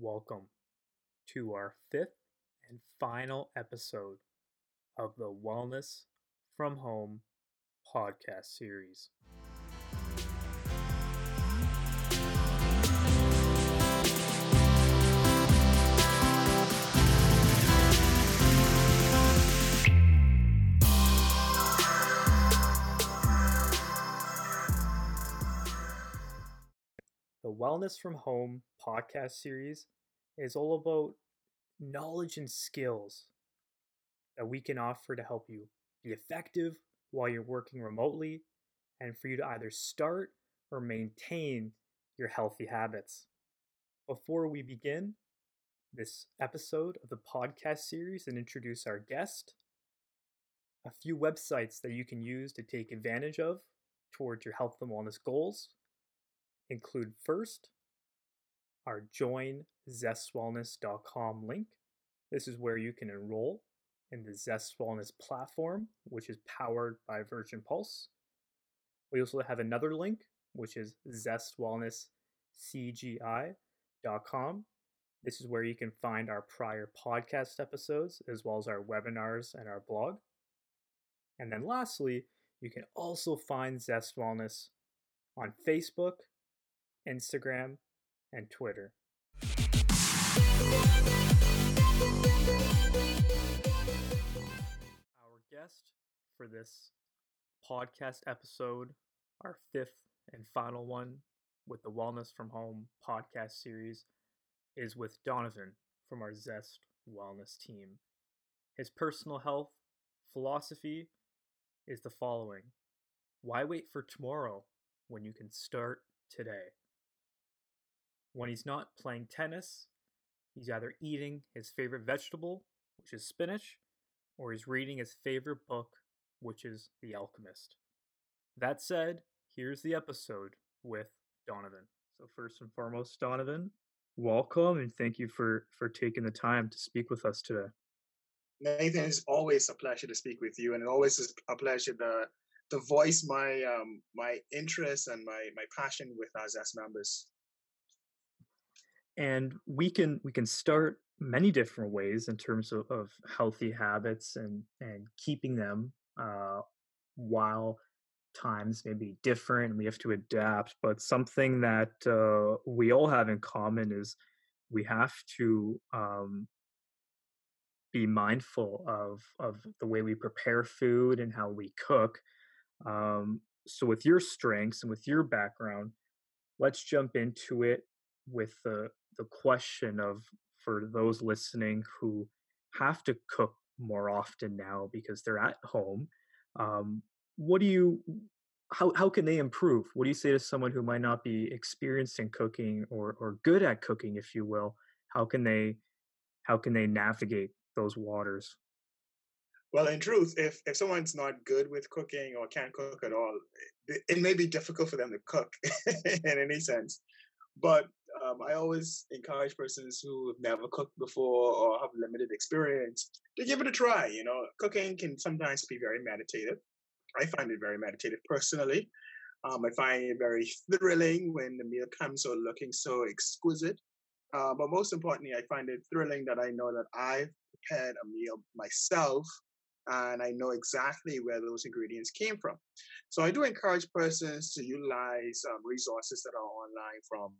welcome to our fifth and final episode of the Wellness from Home podcast series. The Wellness from Home podcast series is all about knowledge and skills that we can offer to help you be effective while you're working remotely and for you to either start or maintain your healthy habits. Before we begin this episode of the podcast series and introduce our guest, a few websites that you can use to take advantage of towards your health and wellness goals include first our joinzestwellness.com link. This is where you can enroll in the Zest Wellness platform, which is powered by Virgin Pulse. We also have another link, which is zestwellnesscgi.com. This is where you can find our prior podcast episodes, as well as our webinars and our blog. And then lastly, you can also find Zest Wellness on Facebook, Instagram, and Twitter. Our guest for this podcast episode, our fifth and final one with the Wellness from Home podcast series, is with Donovan from our Zest Wellness team. His personal health philosophy is the following Why wait for tomorrow when you can start today? When he's not playing tennis, he's either eating his favorite vegetable, which is spinach, or he's reading his favorite book, which is The Alchemist. That said, here's the episode with Donovan. So first and foremost, Donovan, welcome and thank you for for taking the time to speak with us today. Nathan, it's always a pleasure to speak with you, and it always is a pleasure to to voice my um, my interest and my my passion with our Zest members and we can we can start many different ways in terms of, of healthy habits and and keeping them uh, while times may be different and we have to adapt but something that uh, we all have in common is we have to um, be mindful of of the way we prepare food and how we cook um, so with your strengths and with your background let's jump into it with the the question of for those listening who have to cook more often now because they're at home um, what do you how, how can they improve? What do you say to someone who might not be experienced in cooking or, or good at cooking if you will? How can they how can they navigate those waters? Well in truth if if someone's not good with cooking or can't cook at all it, it may be difficult for them to cook in any sense but um, I always encourage persons who have never cooked before or have limited experience to give it a try. You know, cooking can sometimes be very meditative. I find it very meditative personally. Um, I find it very thrilling when the meal comes out looking so exquisite. Uh, but most importantly, I find it thrilling that I know that I've prepared a meal myself and I know exactly where those ingredients came from. So I do encourage persons to utilize um, resources that are online from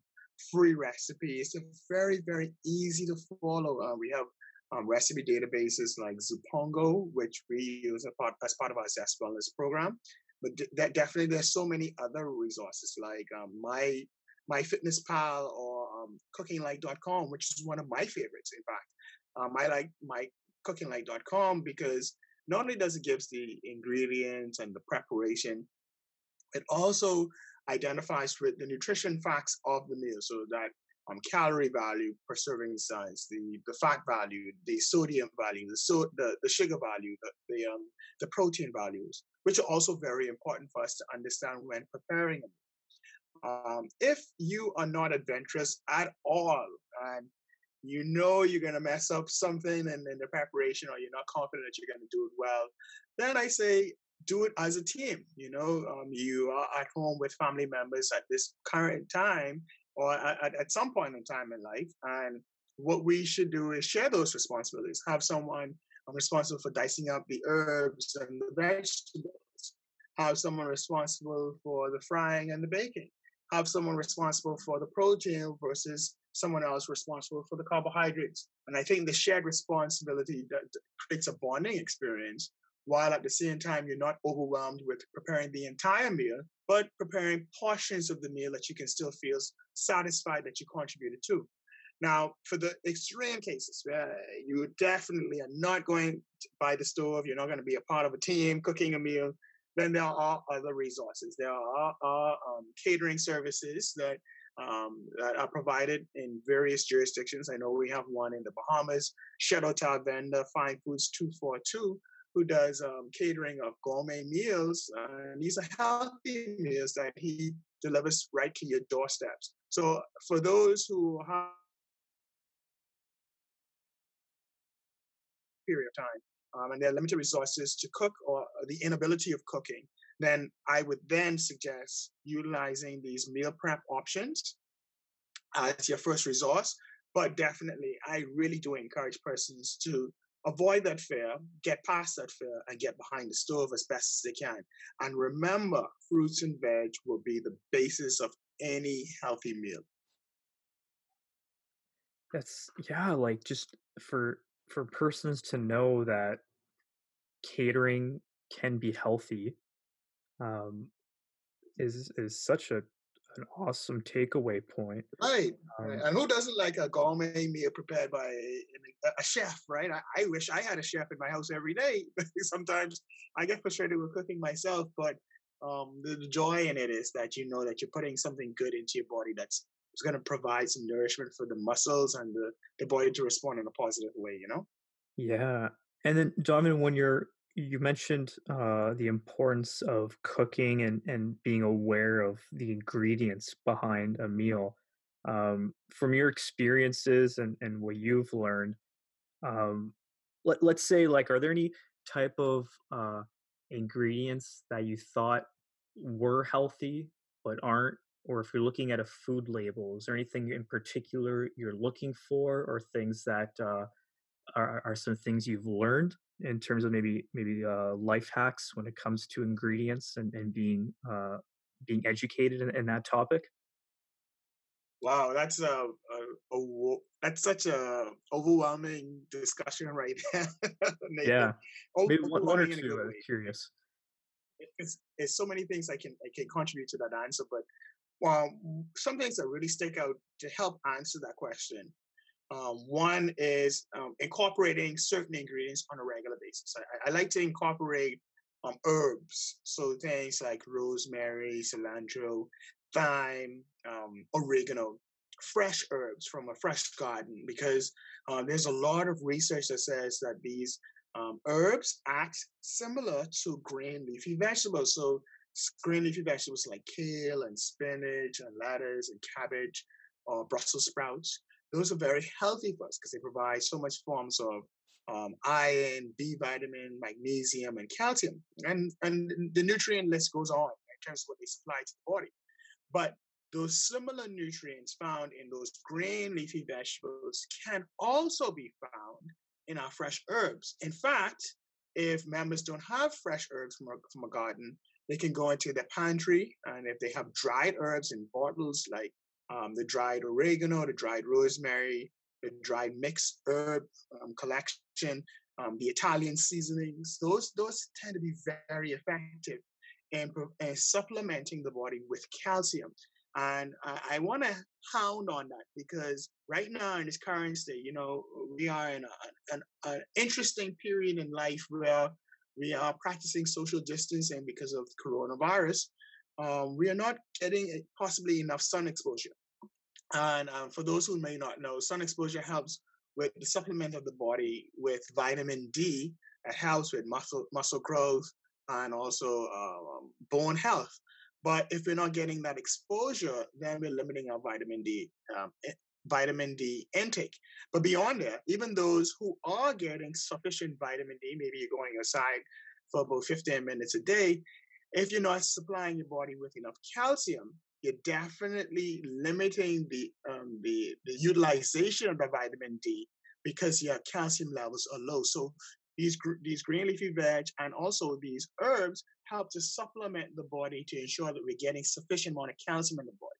free recipes. They're very, very easy to follow. Uh, we have um, recipe databases like Zipongo, which we use as part, of our Zest Wellness program. But d- that definitely, there's so many other resources like um, my my fitness pal or um, cookinglight.com which is one of my favorites in fact um, i like my cookinglight.com because not only does it give the ingredients and the preparation it also identifies with the nutrition facts of the meal so that um, calorie value per serving size, the, the fat value, the sodium value, the so the, the sugar value, the the, um, the protein values, which are also very important for us to understand when preparing them. Um, if you are not adventurous at all and you know you're going to mess up something and in the preparation or you're not confident that you're going to do it well, then I say do it as a team. You know, um, you are at home with family members at this current time. or at, at some point in time in life. And what we should do is share those responsibilities. Have someone responsible for dicing up the herbs and the vegetables. Have someone responsible for the frying and the baking. Have someone responsible for the protein versus someone else responsible for the carbohydrates. And I think the shared responsibility that creates a bonding experience while at the same time you're not overwhelmed with preparing the entire meal, but preparing portions of the meal that you can still feel satisfied that you contributed to. Now, for the extreme cases where you definitely are not going by the stove, you're not going to be a part of a team cooking a meal, then there are other resources. There are, are um, catering services that um, that are provided in various jurisdictions. I know we have one in the Bahamas, Shadow Tower Vendor Fine Foods 242, who does um, catering of gourmet meals. Uh, and these are healthy meals that he delivers right to your doorsteps. So for those who have period of time um, and there are limited resources to cook or the inability of cooking, then I would then suggest utilizing these meal prep options as your first resource. But definitely, I really do encourage persons to avoid that fear, get past that fear, and get behind the stove as best as they can. And remember, fruits and veg will be the basis of any healthy meal. That's yeah, like just for for persons to know that catering can be healthy um, is is such a an awesome takeaway point. Right. Um, and who doesn't like a gourmet meal prepared by a, a chef, right? I, I, wish I had a chef in my house every day. Sometimes I get frustrated with cooking myself, but um, the, the, joy in it is that you know that you're putting something good into your body that's going to provide some nourishment for the muscles and the, the body to respond in a positive way, you know? Yeah. And then, Donovan, when you're you mentioned uh, the importance of cooking and, and being aware of the ingredients behind a meal. Um, from your experiences and, and what you've learned, um, let, let's say, like, are there any type of uh, ingredients that you thought were healthy but aren't? Or if you're looking at a food label, is there anything in particular you're looking for, or things that uh, are, are some things you've learned in terms of maybe maybe uh, life hacks when it comes to ingredients and, and being uh, being educated in, in that topic? Wow, that's a, a, a, that's such a overwhelming discussion right there. yeah, maybe one, one or two. I'm curious. It's, it's so many things I can I can contribute to that answer, but um, some things that really stick out to help answer that question um, one is um, incorporating certain ingredients on a regular basis. I, I like to incorporate um, herbs, so things like rosemary, cilantro, thyme, um, oregano, fresh herbs from a fresh garden, because uh, there's a lot of research that says that these herbs act similar to green leafy vegetables. So green leafy vegetables like kale and spinach and lettuce and cabbage or Brussels sprouts those are very healthy for us because they provide so much forms of um, iron, B vitamin, magnesium, and calcium. And, and the nutrient list goes on in terms of what they supply to the body. But those similar nutrients found in those green leafy vegetables can also be found in our fresh herbs. In fact, if members don't have fresh herbs from a, from a garden, they can go into their pantry and if they have dried herbs in bottles like um, the dried oregano, the dried rosemary, the dried mixed herb um, collection, um, the Italian seasonings. Those those tend to be very effective in, in supplementing the body with calcium. And I, I want to hound on that because right now in this current state, you know, we are in an, an interesting period in life where we are practicing social distancing because of coronavirus um, we are not getting possibly enough sun exposure. And um, for those who may not know, sun exposure helps with the supplement of the body with vitamin D. It helps with muscle muscle growth and also um, bone health. But if we're not getting that exposure, then we're limiting our vitamin D um, vitamin D intake. But beyond that, even those who are getting sufficient vitamin D, maybe you're going outside for about 15 minutes a day, if you're not supplying your body with enough calcium, you're definitely limiting the um, the the utilization of the vitamin D because your calcium levels are low. So these these green leafy veg and also these herbs help to supplement the body to ensure that we're getting sufficient amount of calcium in the body.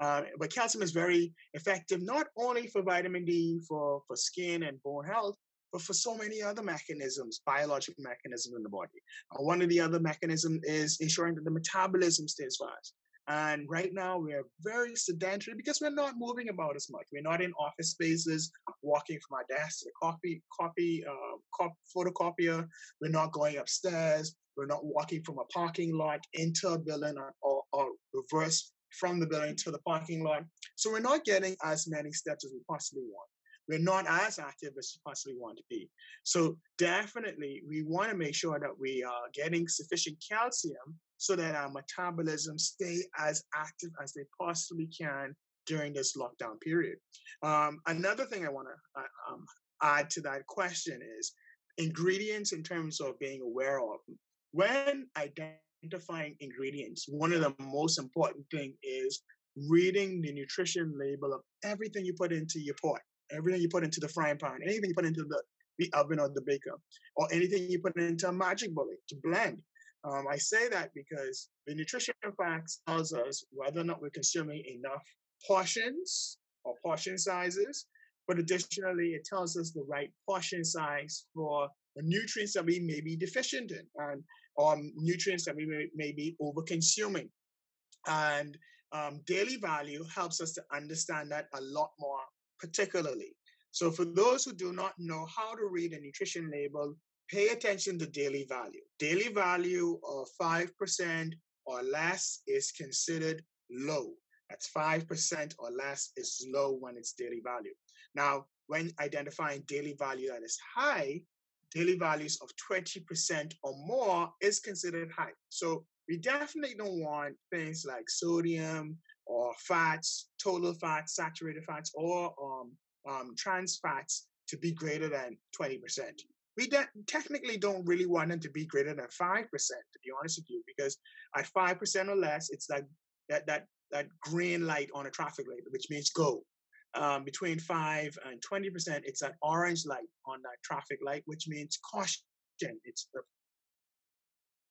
Uh, but calcium is very effective not only for vitamin D for for skin and bone health, but for so many other mechanisms, biological mechanisms in the body. Uh, one of the other mechanisms is ensuring that the metabolism stays fast. And right now we're very sedentary because we're not moving about as much. We're not in office spaces, walking from our desk to the copy, copy, uh, cop, photocopier. We're not going upstairs. We're not walking from a parking lot into a building or, or, or reverse from the building to the parking lot. So we're not getting as many steps as we possibly want. We're not as active as we possibly want to be. So definitely we want to make sure that we are getting sufficient calcium so that our metabolism stay as active as they possibly can during this lockdown period. Um, another thing I want to uh, um, add to that question is ingredients in terms of being aware of. When identifying ingredients, one of the most important thing is reading the nutrition label of everything you put into your pot, everything you put into the frying pan, anything you put into the, the oven or the baker, or anything you put into a magic bullet to blend. Um, I say that because the nutrition facts tells us whether or not we're consuming enough portions or portion sizes, but additionally, it tells us the right portion size for the nutrients that we may be deficient in and um, nutrients that we may, may be over consuming. And um, daily value helps us to understand that a lot more particularly. So, for those who do not know how to read a nutrition label, pay attention to daily value. Daily value of 5% or less is considered low. That's 5% or less is low when it's daily value. Now, when identifying daily value that is high, daily values of 20% or more is considered high. So we definitely don't want things like sodium or fats, total fats, saturated fats, or um, um, trans fats to be greater than 20% we de- technically don't really want them to be greater than 5%, to be honest with you, because at 5% or less, it's like that, that, that green light on a traffic light, which means go. Um, between 5 and 20%, it's that orange light on that traffic light, which means caution. It's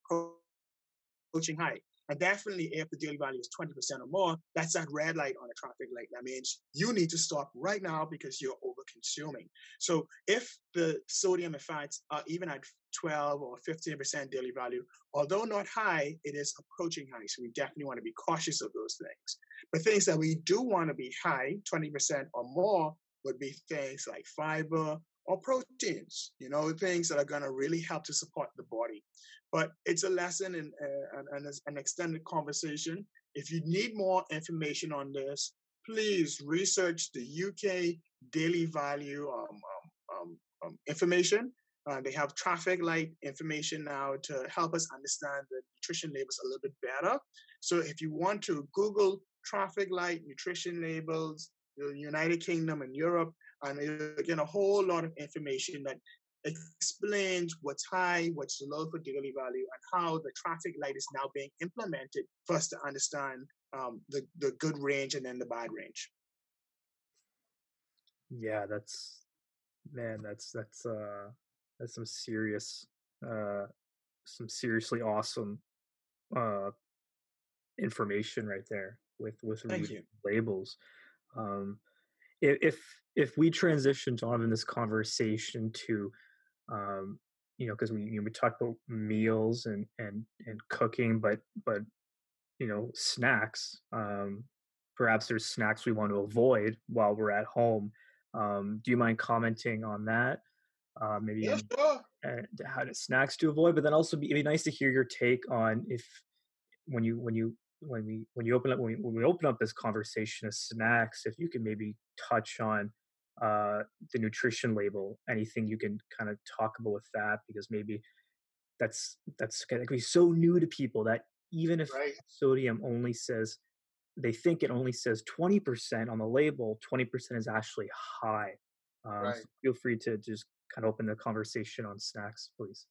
approaching high. And definitely, if the daily value is 20% or more, that's that red light on a traffic light. That means you need to stop right now because you're over consuming. So, if the sodium and fats are even at 12 or 15% daily value, although not high, it is approaching high. So, we definitely want to be cautious of those things. But things that we do want to be high, 20% or more, would be things like fiber or proteins, you know, things that are going to really help to support the body. But it's a lesson and, uh, an extended conversation. If you need more information on this, please research the UK daily value um, um, um, um information. Uh, they have traffic light information now to help us understand the nutrition labels a little bit better. So if you want to Google traffic light nutrition labels, the United Kingdom and Europe, and get a whole lot of information that explains what's high, what's low for daily value, and how the traffic light is now being implemented for us to understand um, the, the good range and then the bad range. Yeah, that's man, that's that's uh that's some serious uh some seriously awesome uh information right there with with labels. Um if if we transition having this conversation to um, you know, because we you know, we talked about meals and and and cooking, but but you know, snacks. Um, perhaps there's snacks we want to avoid while we're at home. Um, do you mind commenting on that? Uh, maybe yeah, sure. how to snacks to avoid, but then also be, it'd be nice to hear your take on if when you when you when we when you open up when we, when we open up this conversation of snacks, if you can maybe touch on uh, the nutrition label, anything you can kind of talk about with that, because maybe that's that's going to be so new to people that even if right. sodium only says they think it only says 20% on the label 20% is actually high um, right. so feel free to just kind of open the conversation on snacks please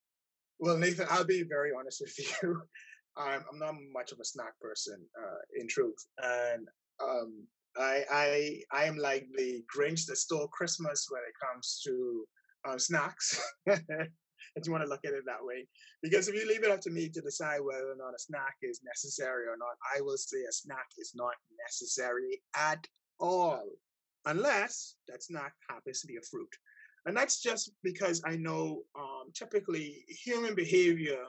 well nathan i'll be very honest with you I'm, I'm not much of a snack person, uh, in truth, and um, I I I am like the Grinch that stole Christmas when it comes to um, snacks. if you want to look at it that way, because if you leave it up to me to decide whether or not a snack is necessary or not, I will say a snack is not necessary at all, unless that snack happens to be a fruit. And that's just because I know um, typically human behavior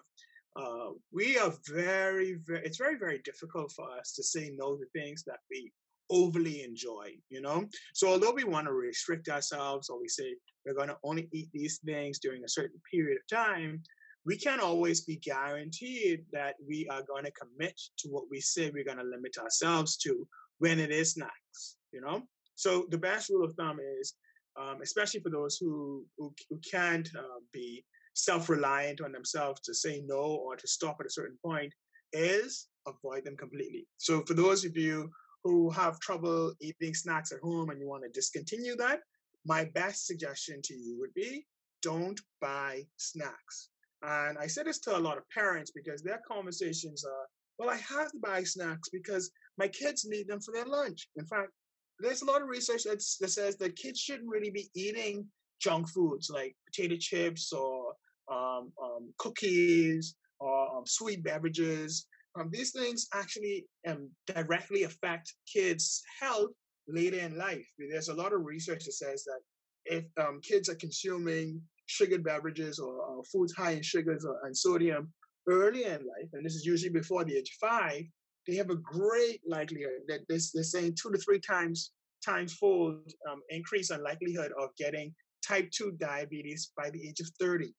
uh, we are very, very, it's very, very difficult for us to say no to things that we overly enjoy, you know? So although we want to restrict ourselves or we say we're going to only eat these things during a certain period of time, we can't always be guaranteed that we are going to commit to what we say we're going to limit ourselves to when it is snacks, you know? So the best rule of thumb is, um, especially for those who, who, who can't uh, be self-reliant on themselves to say no or to stop at a certain point is avoid them completely. So for those of you who have trouble eating snacks at home and you want to discontinue that, my best suggestion to you would be don't buy snacks. And I say this to a lot of parents because their conversations are, well, I have to buy snacks because my kids need them for their lunch. In fact, there's a lot of research that says that kids shouldn't really be eating junk foods like potato chips or um, um, cookies or um, sweet beverages. Um, these things actually um, directly affect kids' health later in life. There's a lot of research that says that if um, kids are consuming sugared beverages or, or foods high in sugars or, and sodium early in life, and this is usually before the age of five, they have a great likelihood that this, they're saying two to three times times fold um, increase in likelihood of getting type 2 diabetes by the age of 30.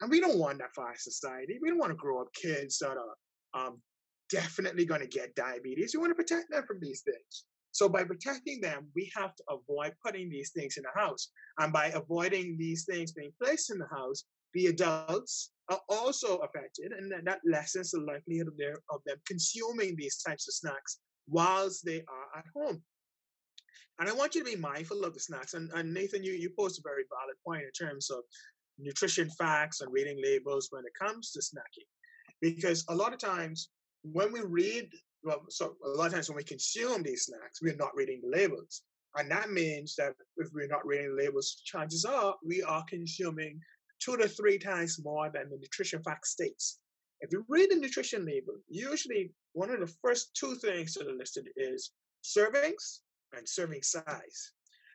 And we don't want that for our society. We don't want to grow up kids that are um, definitely going to get diabetes. We want to protect them from these things. So by protecting them, we have to avoid putting these things in the house. And by avoiding these things being placed in the house, the adults are also affected, and that lessens the likelihood of, their, of them consuming these types of snacks whilst they are at home. And I want you to be mindful of the snacks. And, and Nathan, you, you posed a very valid point in terms of nutrition facts and reading labels when it comes to snacking. Because a lot of times when we read, well, so a lot of times when we consume these snacks, we're not reading the labels. And that means that if we're not reading the labels, chances are we are consuming two to three times more than the nutrition fact states. If you read the nutrition label, usually one of the first two things that are listed is servings and serving size.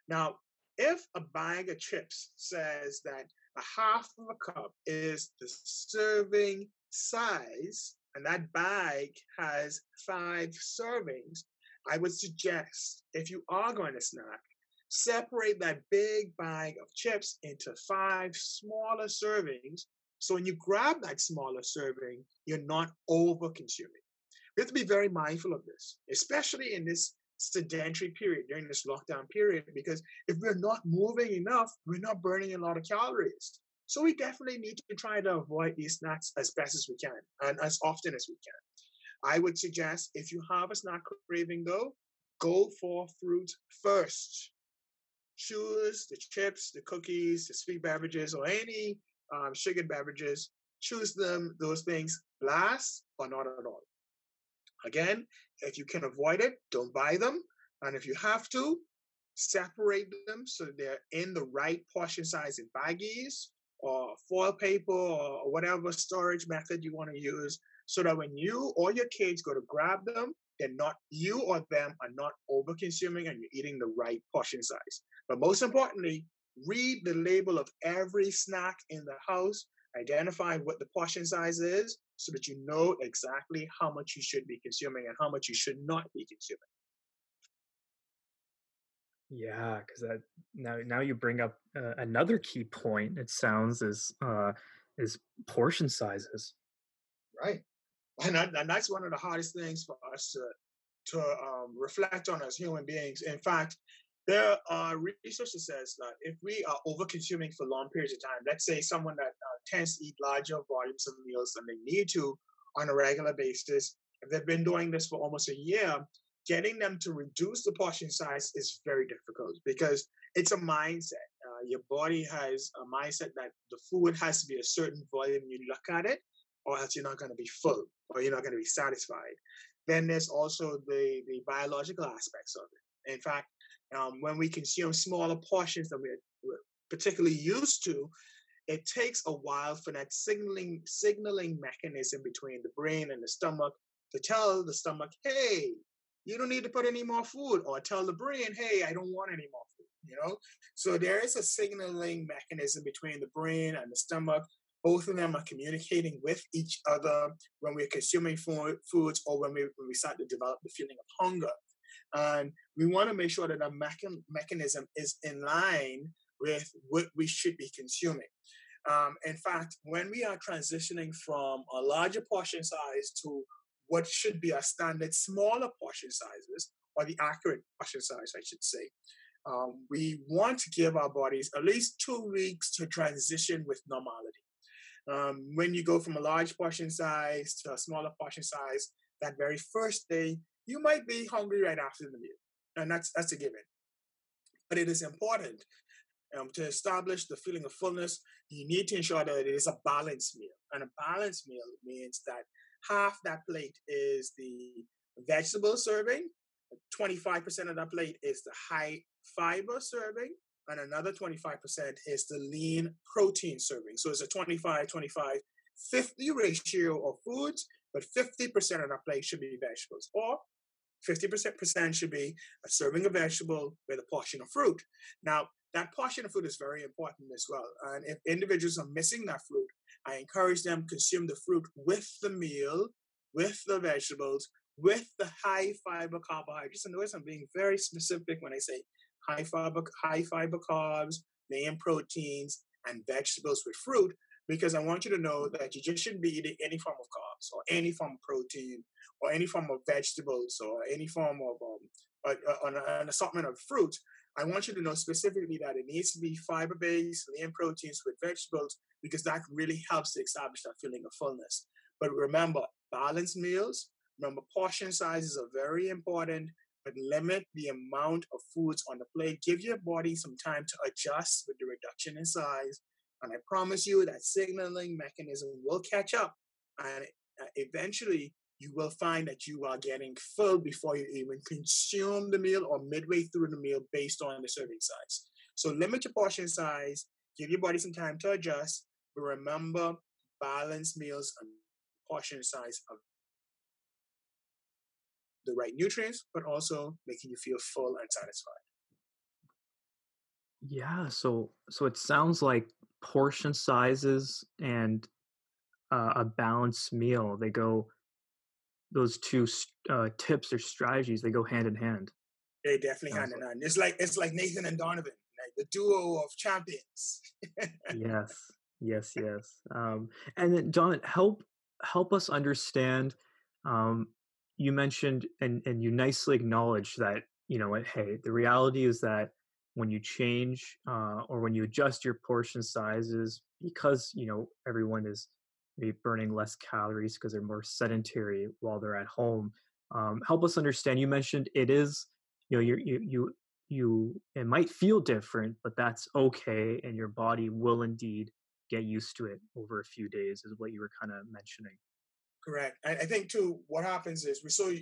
Now, if a bag of chips says that a half of a cup is the serving size, and that bag has five servings, I would suggest if you are going to snack, separate that big bag of chips into five smaller servings. So when you grab that smaller serving, you're not over consuming. We have to be very mindful of this, especially in this sedentary period during this lockdown period because if we're not moving enough, we're not burning a lot of calories. So we definitely need to try to avoid these snacks as best as we can and as often as we can. I would suggest if you have a snack craving though, go for fruit first. Choose the chips, the cookies, the sweet beverages, or any um, sugared beverages. Choose them, those things last or not at all. Again, if you can avoid it, don't buy them. And if you have to, separate them so they're in the right portion size in baggies or foil paper or whatever storage method you want to use so that when you or your kids go to grab them, they're not, you or them are not over consuming and you're eating the right portion size. But most importantly, read the label of every snack in the house, identify what the portion size is, so that you know exactly how much you should be consuming and how much you should not be consuming. Yeah, because that now now you bring up uh, another key point. It sounds is uh, is portion sizes. Right, and, that, and that's one of the hardest things for us to to um, reflect on as human beings. In fact, there are research that says that if we are over consuming for long periods of time, let's say someone that uh, tends to eat larger volumes of meals than they need to on a regular basis, if they've been doing this for almost a year, getting them to reduce the portion size is very difficult because it's a mindset. Uh, your body has a mindset that the food has to be a certain volume you look at it, or else you're not going to be full. or you're not going to be satisfied. Then there's also the, the biological aspects of it. In fact, um, when we consume smaller portions than we're, we're particularly used to, it takes a while for that signaling signaling mechanism between the brain and the stomach to tell the stomach, hey, you don't need to put any more food, or tell the brain, hey, I don't want any more food. You know, so there is a signaling mechanism between the brain and the stomach. Both of them are communicating with each other when we're consuming food, foods or when we, when we start to develop the feeling of hunger. And we want to make sure that our mecha- mechanism is in line with what we should be consuming. Um, in fact, when we are transitioning from a larger portion size to what should be a standard smaller portion sizes, or the accurate portion size, I should say, um, we want to give our bodies at least two weeks to transition with normality. Um, when you go from a large portion size to a smaller portion size, that very first day, you might be hungry right after the meal, and that's that's a given. But it is important um, to establish the feeling of fullness, you need to ensure that it is a balanced meal. And a balanced meal means that half that plate is the vegetable serving, 25% of that plate is the high fiber serving, and another 25% is the lean protein serving. So it's a 25, 25, 50 ratio of foods, but 50% of that plate should be vegetables. Or 50% should be a serving of vegetable with a portion of fruit. Now, that portion of food is very important as well. And if individuals are missing that fruit, I encourage them consume the fruit with the meal, with the vegetables, with the high fiber carbohydrates. And notice I'm being very specific when I say high fiber, high fiber carbs, main proteins, and vegetables with fruit, because I want you to know that you just shouldn't be eating any form of carbs or any form of protein or any form of vegetables or any form of um, an, an assortment of fruit I want you to know specifically that it needs to be fiber based, lean proteins with vegetables, because that really helps to establish that feeling of fullness. But remember, balanced meals, remember, portion sizes are very important, but limit the amount of foods on the plate. Give your body some time to adjust with the reduction in size. And I promise you that signaling mechanism will catch up. And uh, eventually, you will find that you are getting full before you even consume the meal or midway through the meal based on the serving size. So limit your portion size, give your body some time to adjust, but remember balanced meals and portion size of the right nutrients, but also making you feel full and satisfied. Yeah, so so it sounds like portion sizes and uh, a balanced meal they go those two uh, tips or strategies they go hand in hand. They definitely hand in hand. It's like it's like Nathan and Donovan, like the duo of champions. yes, yes, yes. Um, and then Don, help help us understand. Um, you mentioned and and you nicely acknowledged that you know hey the reality is that when you change uh, or when you adjust your portion sizes because you know everyone is maybe burning less calories because they're more sedentary while they're at home. Um, help us understand. You mentioned it is, you know, you you you it might feel different, but that's okay, and your body will indeed get used to it over a few days, is what you were kind of mentioning. Correct. I, I think too. What happens is we're so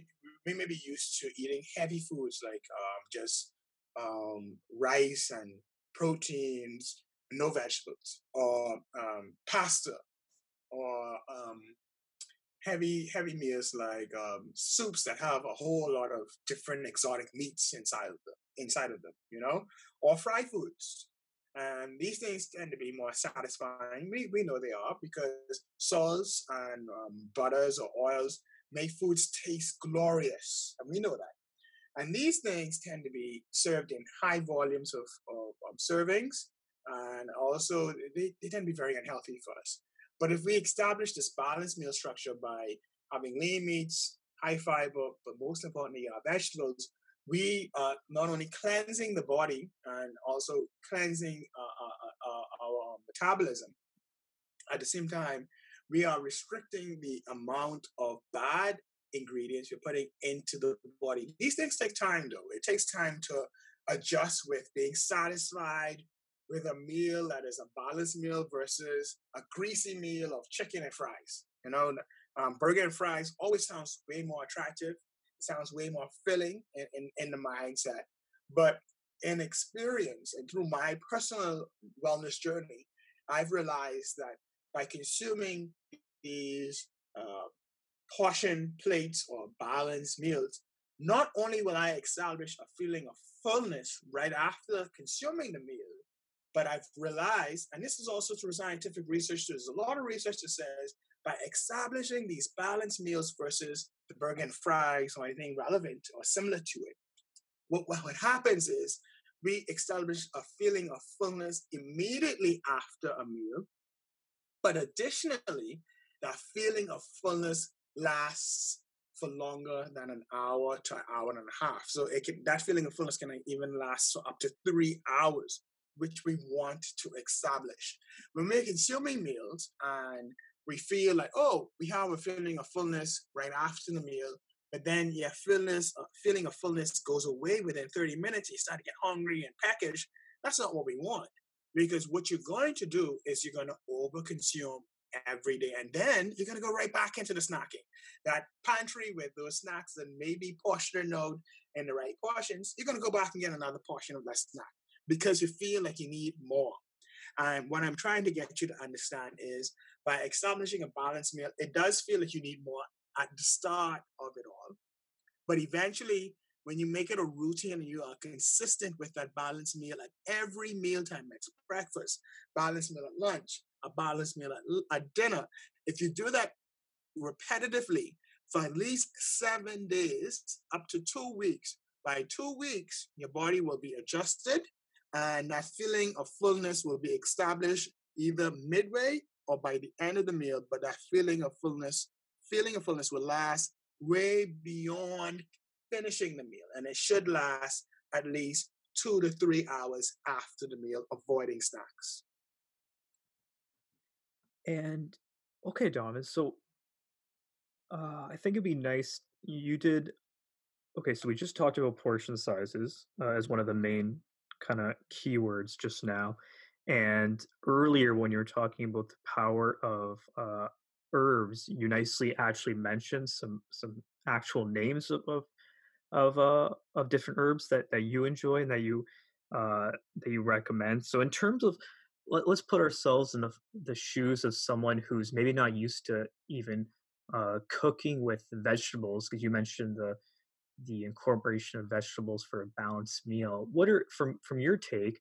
we may be used to eating heavy foods like um, just um, rice and proteins, no vegetables, or um, pasta or um, heavy heavy meals like um, soups that have a whole lot of different exotic meats inside of them inside of them you know or fried foods. And these things tend to be more satisfying. We, we know they are because salts and um, butters or oils make foods taste glorious and we know that and these things tend to be served in high volumes of, of, of servings and also they, they tend to be very unhealthy for us but if we establish this balanced meal structure by having lean meats, high fiber, but most importantly, our vegetables, we are not only cleansing the body and also cleansing uh, uh, uh, our metabolism. At the same time, we are restricting the amount of bad ingredients you're putting into the body. These things take time, though. It takes time to adjust with being satisfied with a meal that is a balanced meal versus a greasy meal of chicken and fries. You know, Um, burger and fries always sounds way more attractive. It sounds way more filling in, in, in the mindset. But in experience and through my personal wellness journey, I've realized that by consuming these uh, portion plates or balanced meals, not only will I establish a feeling of fullness right after consuming the meal, but I've realized, and this is also through scientific research, there's a lot of research that says by establishing these balanced meals versus the burger and fries or anything relevant or similar to it, what, what happens is we establish a feeling of fullness immediately after a meal. But additionally, that feeling of fullness lasts for longer than an hour to an hour and a half. So it can, that feeling of fullness can even last for up to three hours, which we want to establish. When we're consuming meals and we feel like, oh, we have a feeling of fullness right after the meal, but then your fullness, uh, feeling of fullness goes away within 30 minutes. You start to get hungry and packaged. That's not what we want. Because what you're going to do is you're going to overconsume every day. And then you're going to go right back into the snacking. That pantry with those snacks and maybe portion note in the right portions, you're going to go back and get another portion of that snack because you feel like you need more. And what I'm trying to get you to understand is by establishing a balanced meal, it does feel like you need more at the start of it all. But eventually, when you make it a routine and you are consistent with that balanced meal at every mealtime, it's breakfast, balanced meal at lunch, a balanced meal at, at dinner, if you do that repetitively for at least seven days, up to two weeks, by two weeks, your body will be adjusted and that feeling of fullness will be established either midway or by the end of the meal, but that feeling of fullness feeling of fullness will last way beyond finishing the meal. And it should last at least two to three hours after the meal, avoiding snacks. And okay, Donovan, so uh, I think it'd be nice. You did okay, so we just talked about portion sizes uh, as one of the main kind of keywords just now. And earlier, when you were talking about the power of uh, herbs, you nicely actually mentioned some some actual names of of of, uh, of different herbs that that you enjoy and that you uh, that you recommend. So in terms of let, us put ourselves in the the shoes of someone who's maybe not used to even uh, cooking with vegetables, because you mentioned the the incorporation of vegetables for a balanced meal. What are from from your take?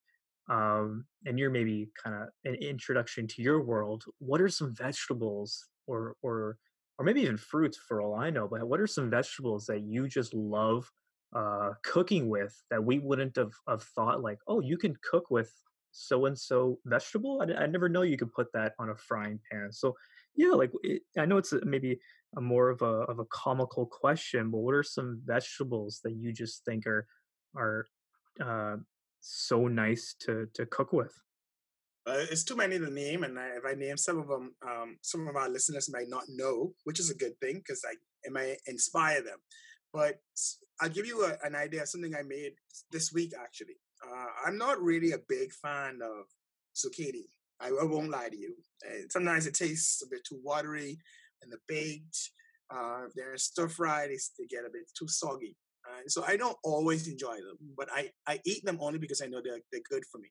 Um, and you're maybe kind of an introduction to your world. What are some vegetables or or or maybe even fruits for all I know. But what are some vegetables that you just love uh, cooking with that we wouldn't have, have thought like, oh, you can cook with so and so vegetable? I, I never know you could put that on a frying pan. So yeah, like it, I know it's maybe a more of a of a comical question, but what are some vegetables that you just think are are uh, so nice to to cook with? Uh, it's too many to name, and I, if I name some of them, um, some of our listeners might not know, which is a good thing because I it might inspire them. But I'll give you a, an idea, of something I made this week actually. Uh, I'm not really a big fan of zucchini. I, won't lie to you. Uh, sometimes it tastes a bit too watery, and the baked, uh, they're stir fried, they get a bit too soggy. Uh, so I don't always enjoy them, but I, I eat them only because I know they're, they're good for me.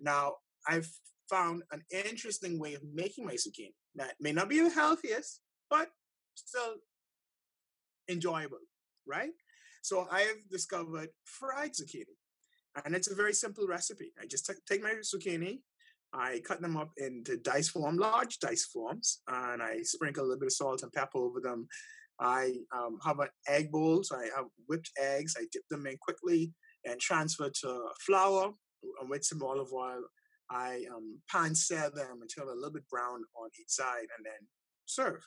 Now, I've found an interesting way of making my zucchini that may not be the healthiest, but still enjoyable, right? So I've discovered fried zucchini, and it's a very simple recipe. I just t- take my zucchini, I cut them up into dice form, large dice forms, and I sprinkle a little bit of salt and pepper over them. I um, have an egg bowl, so I have whipped eggs. I dip them in quickly and transfer to flour with some olive oil I um, pan sear them until a little bit brown on each side and then serve.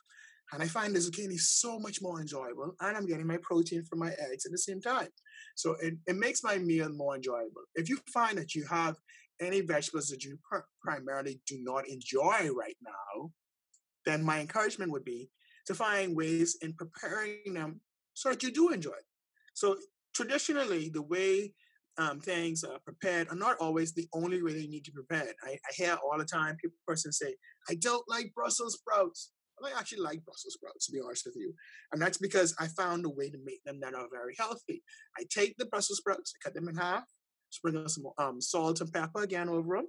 And I find the zucchini so much more enjoyable, and I'm getting my protein from my eggs at the same time. So it, it makes my meal more enjoyable. If you find that you have any vegetables that you pr- primarily do not enjoy right now, then my encouragement would be to find ways in preparing them so that you do enjoy it. So traditionally, the way um, things are prepared are not always the only way they need to be prepared. I, I hear all the time people person say, "I don't like Brussels sprouts." I actually like Brussels sprouts, to be honest with you. And that's because I found a way to make them that are very healthy. I take the Brussels sprouts, I cut them in half, sprinkle some um, salt and pepper again over them,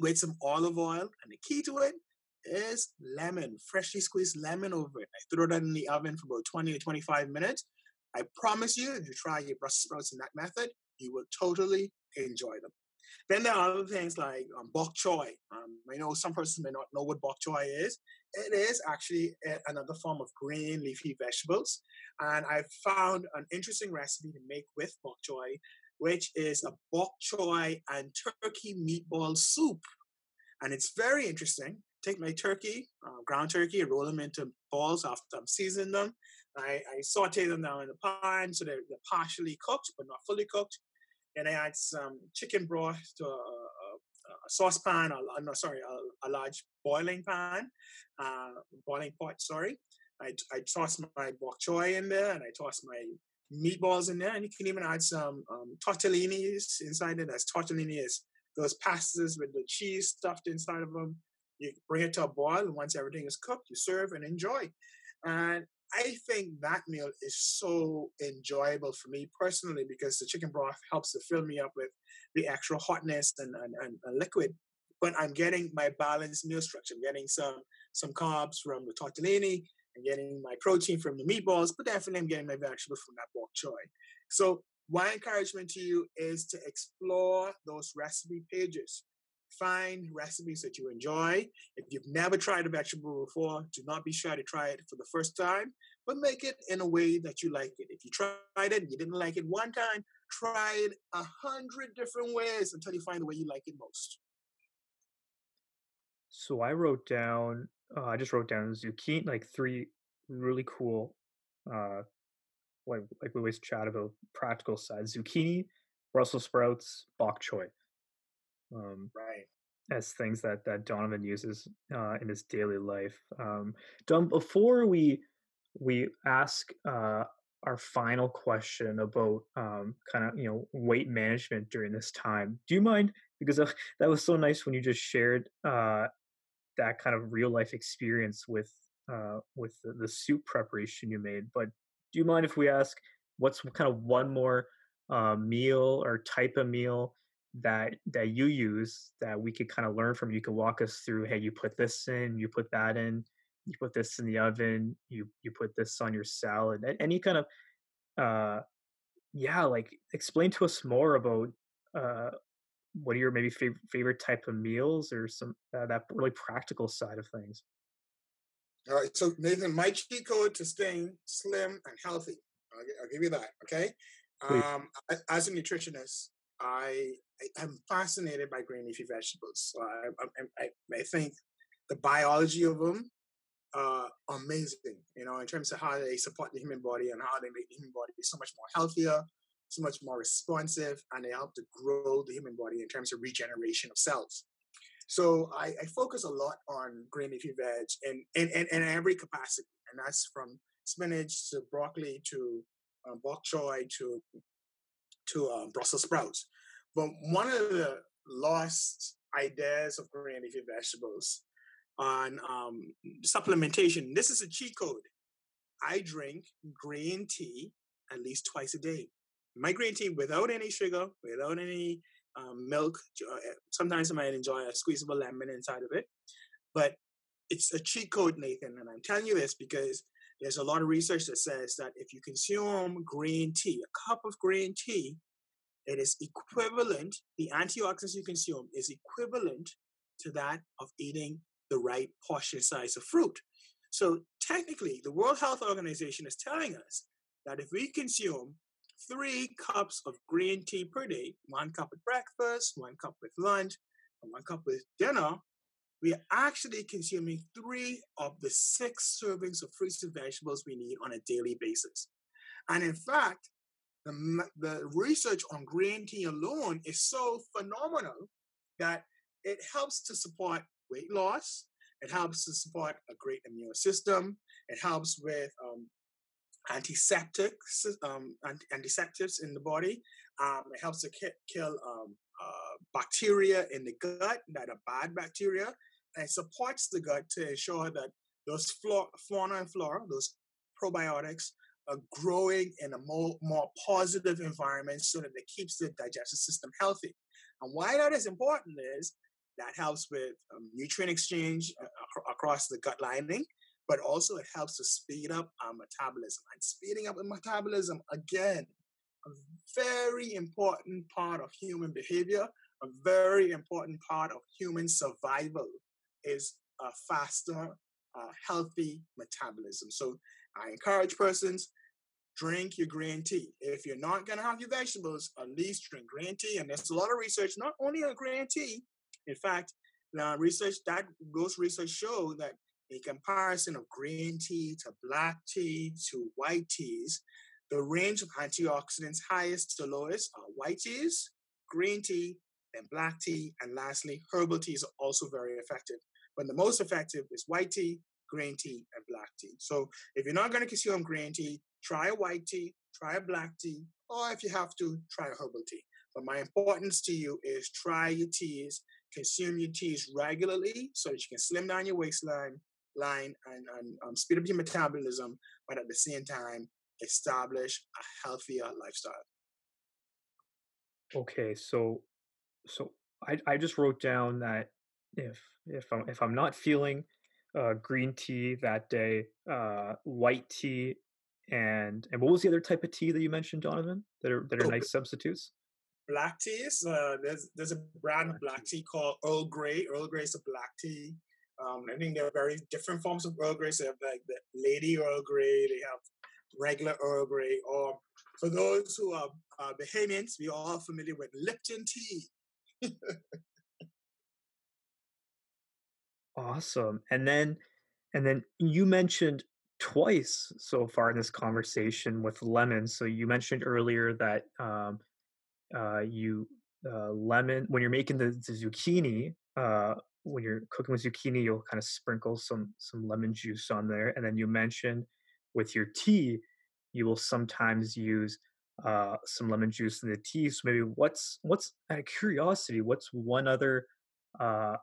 with some olive oil. And the key to it is lemon, freshly squeezed lemon over it. I throw that in the oven for about 20 to 25 minutes. I promise you, if you try your Brussels sprouts in that method, you will totally enjoy them. Then there are other things like um, bok choy. Um, I know some persons may not know what bok choy is. It is actually a, another form of green leafy vegetables. And I found an interesting recipe to make with bok choy, which is a bok choy and turkey meatball soup. And it's very interesting. Take my turkey, uh, ground turkey, roll them into balls after I'm seasoning them. I, I saute them down in the pan so they're, they're partially cooked but not fully cooked and I add some chicken broth to a, a, a saucepan, or no, sorry, a, a, large boiling pan, uh, boiling pot, sorry. I, I toss my bok choy in there and I toss my meatballs in there, and you can even add some um, tortellinis inside it. As tortellini is those pastas with the cheese stuffed inside of them. You bring it to a boil, and once everything is cooked, you serve and enjoy. And I think that meal is so enjoyable for me personally because the chicken broth helps to fill me up with the actual hotness and, and, and, and liquid. But I'm getting my balanced meal structure. I'm getting some some carbs from the tortellini, I'm getting my protein from the meatballs, but definitely I'm getting my vegetables from that bok choy. So my encouragement to you is to explore those recipe pages find recipes that you enjoy. If you've never tried a vegetable before, do not be shy to try it for the first time, but make it in a way that you like it. If you tried it and you didn't like it one time, try it a hundred different ways until you find the way you like it most. So I wrote down, uh, I just wrote down zucchini, like three really cool, uh, like, like we always chat about practical side zucchini, Brussels sprouts, bok choy. Um, right. As things that that Donovan uses uh, in his daily life. Um, Don, before we we ask uh, our final question about um, kind of you know weight management during this time, do you mind? Because uh, that was so nice when you just shared uh, that kind of real life experience with uh, with the, the soup preparation you made. But do you mind if we ask what's kind of one more uh, meal or type of meal that that you use that we could kind of learn from. You could walk us through hey you put this in you put that in you put this in the oven you you put this on your salad. Any kind of uh yeah like explain to us more about uh what are your maybe favorite favorite type of meals or some uh, that really practical side of things? All right so nathan my cheat code to staying slim and healthy i'll, I'll give you that okay? Please. um as a nutritionist I, am fascinated by green leafy vegetables. I, I, I, think the biology of them are amazing. You know, in terms of how they support the human body and how they make the human body so much more healthier, so much more responsive, and they help to grow the human body in terms of regeneration of cells. So I, I focus a lot on green leafy veg in, in, in, in every capacity, and that's from spinach to broccoli to um, bok choy to to um, Brussels sprouts. But one of the lost ideas of green leafy vegetables on um, supplementation, this is a cheat code. I drink green tea at least twice a day. My green tea without any sugar, without any um, milk. Uh, sometimes I might enjoy a squeezable lemon inside of it, but it's a cheat code, Nathan. And I'm telling you this because there's a lot of research that says that if you consume green tea, a cup of green tea, it is equivalent, the antioxidants you consume is equivalent to that of eating the right portion size of fruit. So technically, the World Health Organization is telling us that if we consume three cups of green tea per day, one cup at breakfast, one cup with lunch, and one cup with dinner, we are actually consuming three of the six servings of fruits and vegetables we need on a daily basis. And in fact, the, the research on green tea alone is so phenomenal that it helps to support weight loss. It helps to support a great immune system. It helps with um, antiseptics, um, antiseptics in the body. Um, it helps to ki- kill um, uh, bacteria in the gut that are bad bacteria. And supports the gut to ensure that those flora, fauna and flora, those probiotics, are growing in a more, more positive environment so that it keeps the digestive system healthy. And why that is important is that helps with um, nutrient exchange uh, across the gut lining, but also it helps to speed up our metabolism. And speeding up the metabolism, again, a very important part of human behavior, a very important part of human survival is a faster, uh, healthy metabolism. So I encourage persons drink your green tea. If you're not going to have your vegetables, at least drink green tea. And there's a lot of research, not only on green tea. In fact, the research that those research show that in comparison of green tea to black tea to white teas, the range of antioxidants highest to lowest are white teas, green tea, then black tea, and lastly, herbal teas are also very effective. But the most effective is white tea, green tea, and black tea. So if you're not going to consume green tea, try a white tea, try a black tea, or if you have to, try a herbal tea. But my importance to you is try your teas, consume your teas regularly so that you can slim down your waistline line and, and um, speed up your metabolism, but at the same time, establish a healthier lifestyle. Okay, so so I I just wrote down that if if I'm if I'm not feeling uh, green tea that day, uh, white tea, and and what was the other type of tea that you mentioned, Donovan? That are that are oh, nice substitutes. Black teas. Uh, there's there's a brand black of black tea. tea called Earl Grey. Earl Grey is a black tea. Um, I think there are very different forms of Earl Grey. So they have like the Lady Earl Grey. They have regular Earl Grey. Or for those who are uh, Bahamians, we are all familiar with Lipton tea. Awesome. And then and then you mentioned twice so far in this conversation with lemon. So you mentioned earlier that um, uh, you uh, lemon when you're making the, the zucchini. Uh, when you're cooking with zucchini, you'll kind of sprinkle some some lemon juice on there, and then you mentioned with your tea, you will sometimes use uh, some lemon juice in the tea. So maybe what's what's out of curiosity, what's one other uh,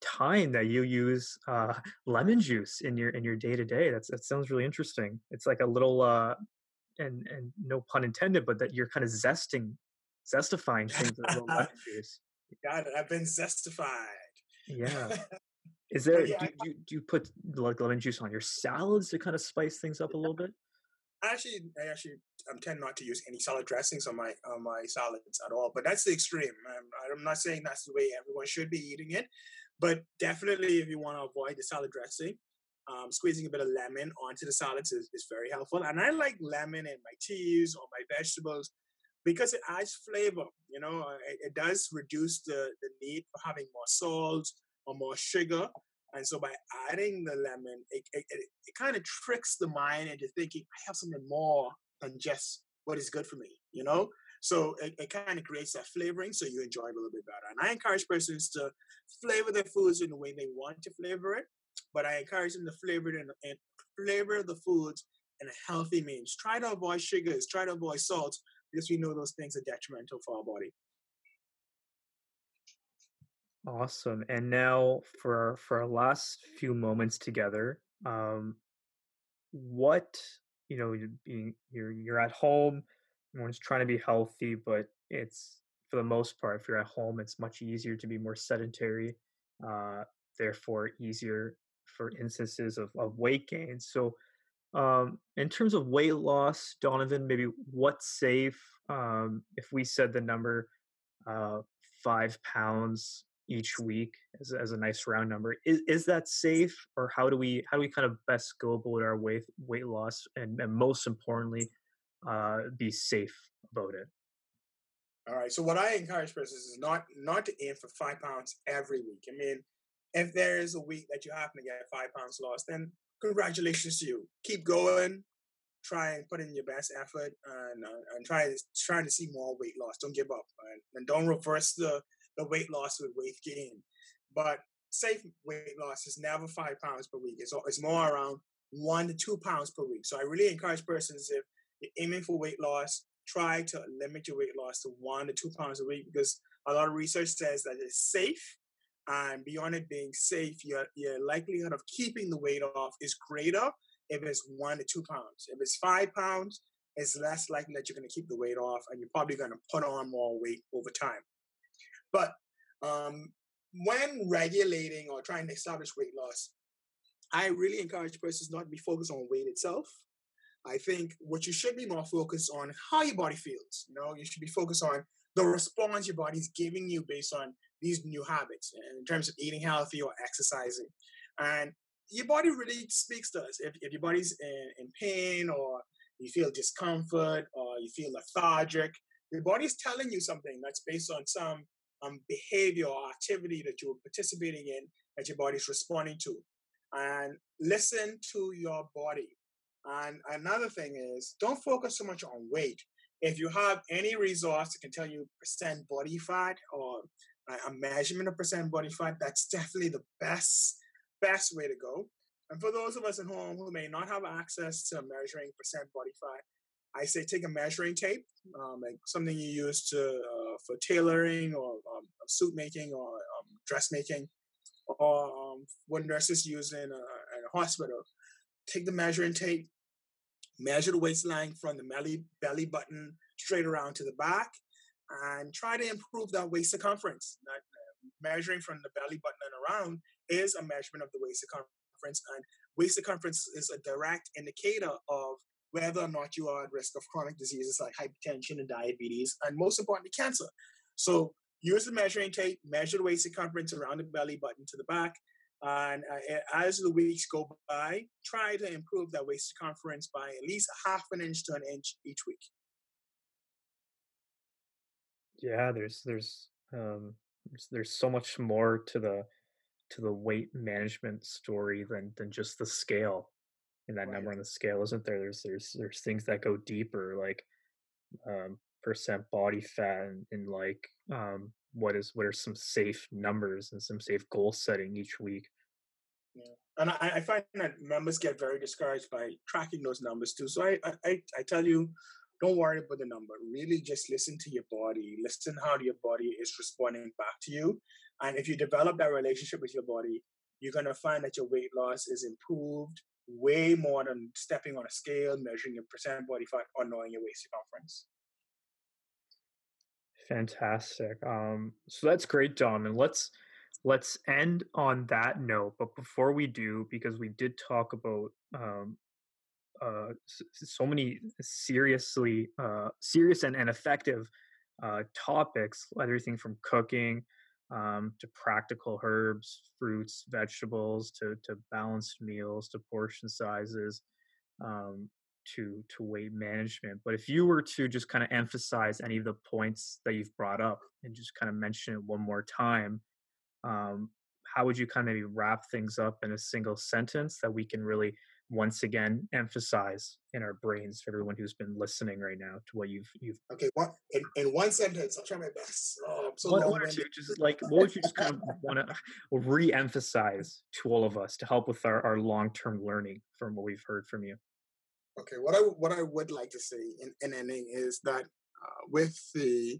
time that you use uh, lemon juice in your in your day to day. That's that sounds really interesting. It's like a little uh, and and no pun intended, but that you're kind of zesting, zestifying things with lemon juice. Got it. I've been zestified. Yeah. Is there yeah, do, do, do you put like lemon juice on your salads to kind of spice things up a little bit? Actually, I actually I'm tend not to use any salad dressings on my on my salads at all. But that's the extreme. I'm, I'm not saying that's the way everyone should be eating it, but definitely, if you want to avoid the salad dressing, um, squeezing a bit of lemon onto the salads is, is very helpful. And I like lemon in my teas or my vegetables because it adds flavor. You know, uh, it, it does reduce the, the need for having more salt or more sugar. And so by adding the lemon, it, it, it, it kind of tricks the mind into thinking, I have something more than just what is good for me, you know? So it, it kind of creates that flavoring so you enjoy it a little bit better. And I encourage persons to flavor their foods in the way they want to flavor it, but I encourage them to flavor it and flavor the foods in a healthy means. Try to avoid sugars, try to avoid salt, because we know those things are detrimental for our body. Awesome. And now for for our last few moments together, um, what you know, being you're you're at home, everyone's trying to be healthy, but it's for the most part, if you're at home, it's much easier to be more sedentary, uh, therefore easier for instances of, of weight gain. So, um, in terms of weight loss, Donovan, maybe what's safe? Um, if we said the number uh, five pounds each week as, as a nice round number, is, is that safe, or how do we how do we kind of best go about our weight weight loss, and, and most importantly, uh, be safe about it? All right. So what I encourage persons is not not to aim for five pounds every week. I mean, if there is a week that you happen to get five pounds lost, then congratulations to you. Keep going. Try and put in your best effort and uh, and try trying to see more weight loss. Don't give up and, and don't reverse the the weight loss with weight gain. But safe weight loss is never five pounds per week. It's it's more around one to two pounds per week. So I really encourage persons if you're aiming for weight loss, try to limit your weight loss to one to two pounds a week because a lot of research says that it's safe And beyond it being safe, your, your likelihood of keeping the weight off is greater if it's one to two pounds. If it's five pounds, it's less likely that you're going to keep the weight off and you're probably going to put on more weight over time. But um, when regulating or trying to establish weight loss, I really encourage persons not to be focused on weight itself. I think what you should be more focused on how your body feels. You know, you should be focused on the response your body's giving you based on these new habits in terms of eating healthy or exercising. And your body really speaks to us. If, if your body's in, in pain or you feel discomfort or you feel lethargic, your body's telling you something that's based on some um, behavior or activity that you're participating in that your body's responding to. And listen to your body. And another thing is don't focus so much on weight. If you have any resource that can tell you percent body fat or a measurement of percent body fat, that's definitely the best best way to go. And for those of us at home who may not have access to measuring percent body fat, I say take a measuring tape, um, like something you use to uh, for tailoring or um, suit making or um, dressmaking, or um, what nurses use in a, in a hospital. Take the measuring tape, measure the waistline from the belly belly button straight around to the back, and try to improve that waist circumference. That, uh, measuring from the belly button and around is a measurement of the waist circumference, and waist circumference is a direct indicator of whether or not you are at risk of chronic diseases like hypertension and diabetes, and most importantly, cancer. So use the measuring tape, measure the waist circumference around the belly button to the back, and uh, as the weeks go by, try to improve that waist circumference by at least half an inch to an inch each week. Yeah, there's there's um there's so much more to the to the weight management story than than just the scale and that right. number on the scale, isn't there? There's there's there's things that go deeper, like um, percent body fat, and, and like um, what is what are some safe numbers and some safe goal setting each week. Yeah. And I, I find that members get very discouraged by tracking those numbers too. So I, I, I tell you, don't worry about the number. Really just listen to your body. Listen how your body is responding back to you. And if you develop that relationship with your body, you're going to find that your weight loss is improved way more than stepping on a scale, measuring your percent body fat, or knowing your waist circumference. Fantastic. Um, so that's great, Dom. And let's let's end on that note. But before we do, because we did talk about um, uh, so many seriously uh, serious and, and effective uh, topics, everything from cooking um, to practical herbs, fruits, vegetables, to to balanced meals, to portion sizes, um, to to weight management. But if you were to just kind of emphasize any of the points that you've brought up and just kind of mention it one more time, um, how would you kind of maybe wrap things up in a single sentence that we can really once again emphasize in our brains for everyone who's been listening right now to what you've you've okay one in, in one sentence i'll try my best. Oh, so what, what you just like what would you just kind of want to re-emphasize to all of us to help with our, our long-term learning from what we've heard from you? Okay what i what i would like to say in, in ending is that uh, with the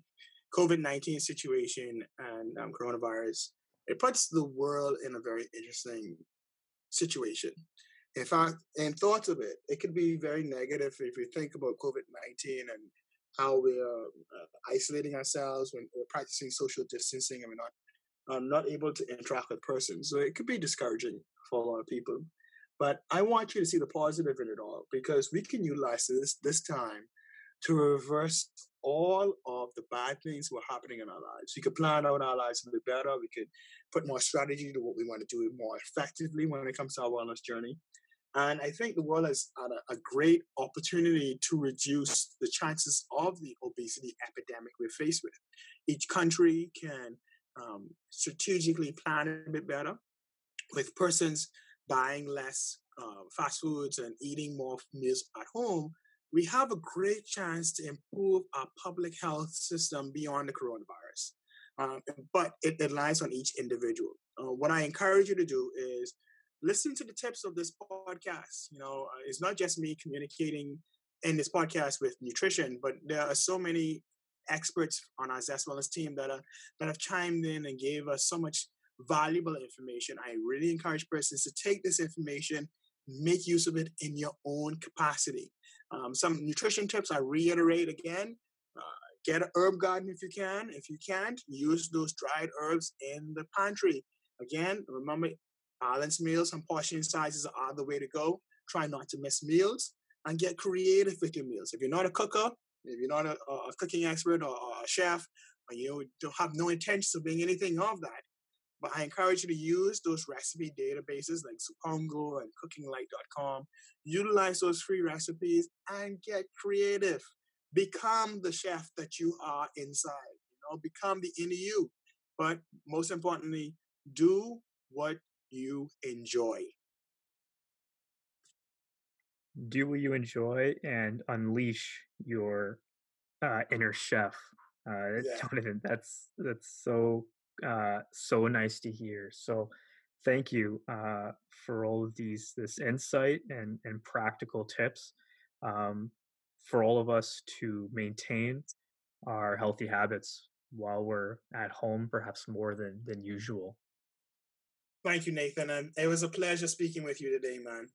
covid-19 situation and um, coronavirus it puts the world in a very interesting situation in fact, in thoughts of it, it can be very negative if you think about COVID 19 and how we are uh, isolating ourselves when we're practicing social distancing and we're not um, not able to interact with persons. So it could be discouraging for a lot of people. But I want you to see the positive in it all because we can utilize this this time to reverse all of the bad things were happening in our lives. We could plan out our lives a bit better. We could put more strategy to what we want to do more effectively when it comes to our wellness journey. And I think the world has had a, a, great opportunity to reduce the chances of the obesity epidemic we're faced with. Each country can um, strategically plan a bit better with persons buying less uh, fast foods and eating more meals at home. We have a great chance to improve our public health system beyond the coronavirus. Um, but it, it lies on each individual. Uh, what I encourage you to do is listen to the tips of this podcast. You know, uh, it's not just me communicating in this podcast with nutrition, but there are so many experts on our Zest Wellness team that are that have chimed in and gave us so much valuable information. I really encourage persons to take this information, make use of it in your own capacity. Um, some nutrition tips I reiterate again. Uh, get an herb garden if you can. If you can't, use those dried herbs in the pantry. Again, remember balanced meals and portion sizes are the way to go. Try not to miss meals and get creative with your meals. If you're not a cooker, if you're not a, a cooking expert or, or, a chef, or you don't have no intention of being anything of that, but I encourage you to use those recipe databases like Zipongo and cookinglight.com. Utilize those free recipes and get creative. Become the chef that you are inside. You know, become the inner you. But most importantly, do what you enjoy. Do what you enjoy and unleash your uh, inner chef. Uh, yeah. Donovan, that's that's so uh, so nice to hear. So, thank you uh, for all of these this insight and and practical tips um, for all of us to maintain our healthy habits while we're at home, perhaps more than than usual. Thank you, Nathan, and it was a pleasure speaking with you today, man.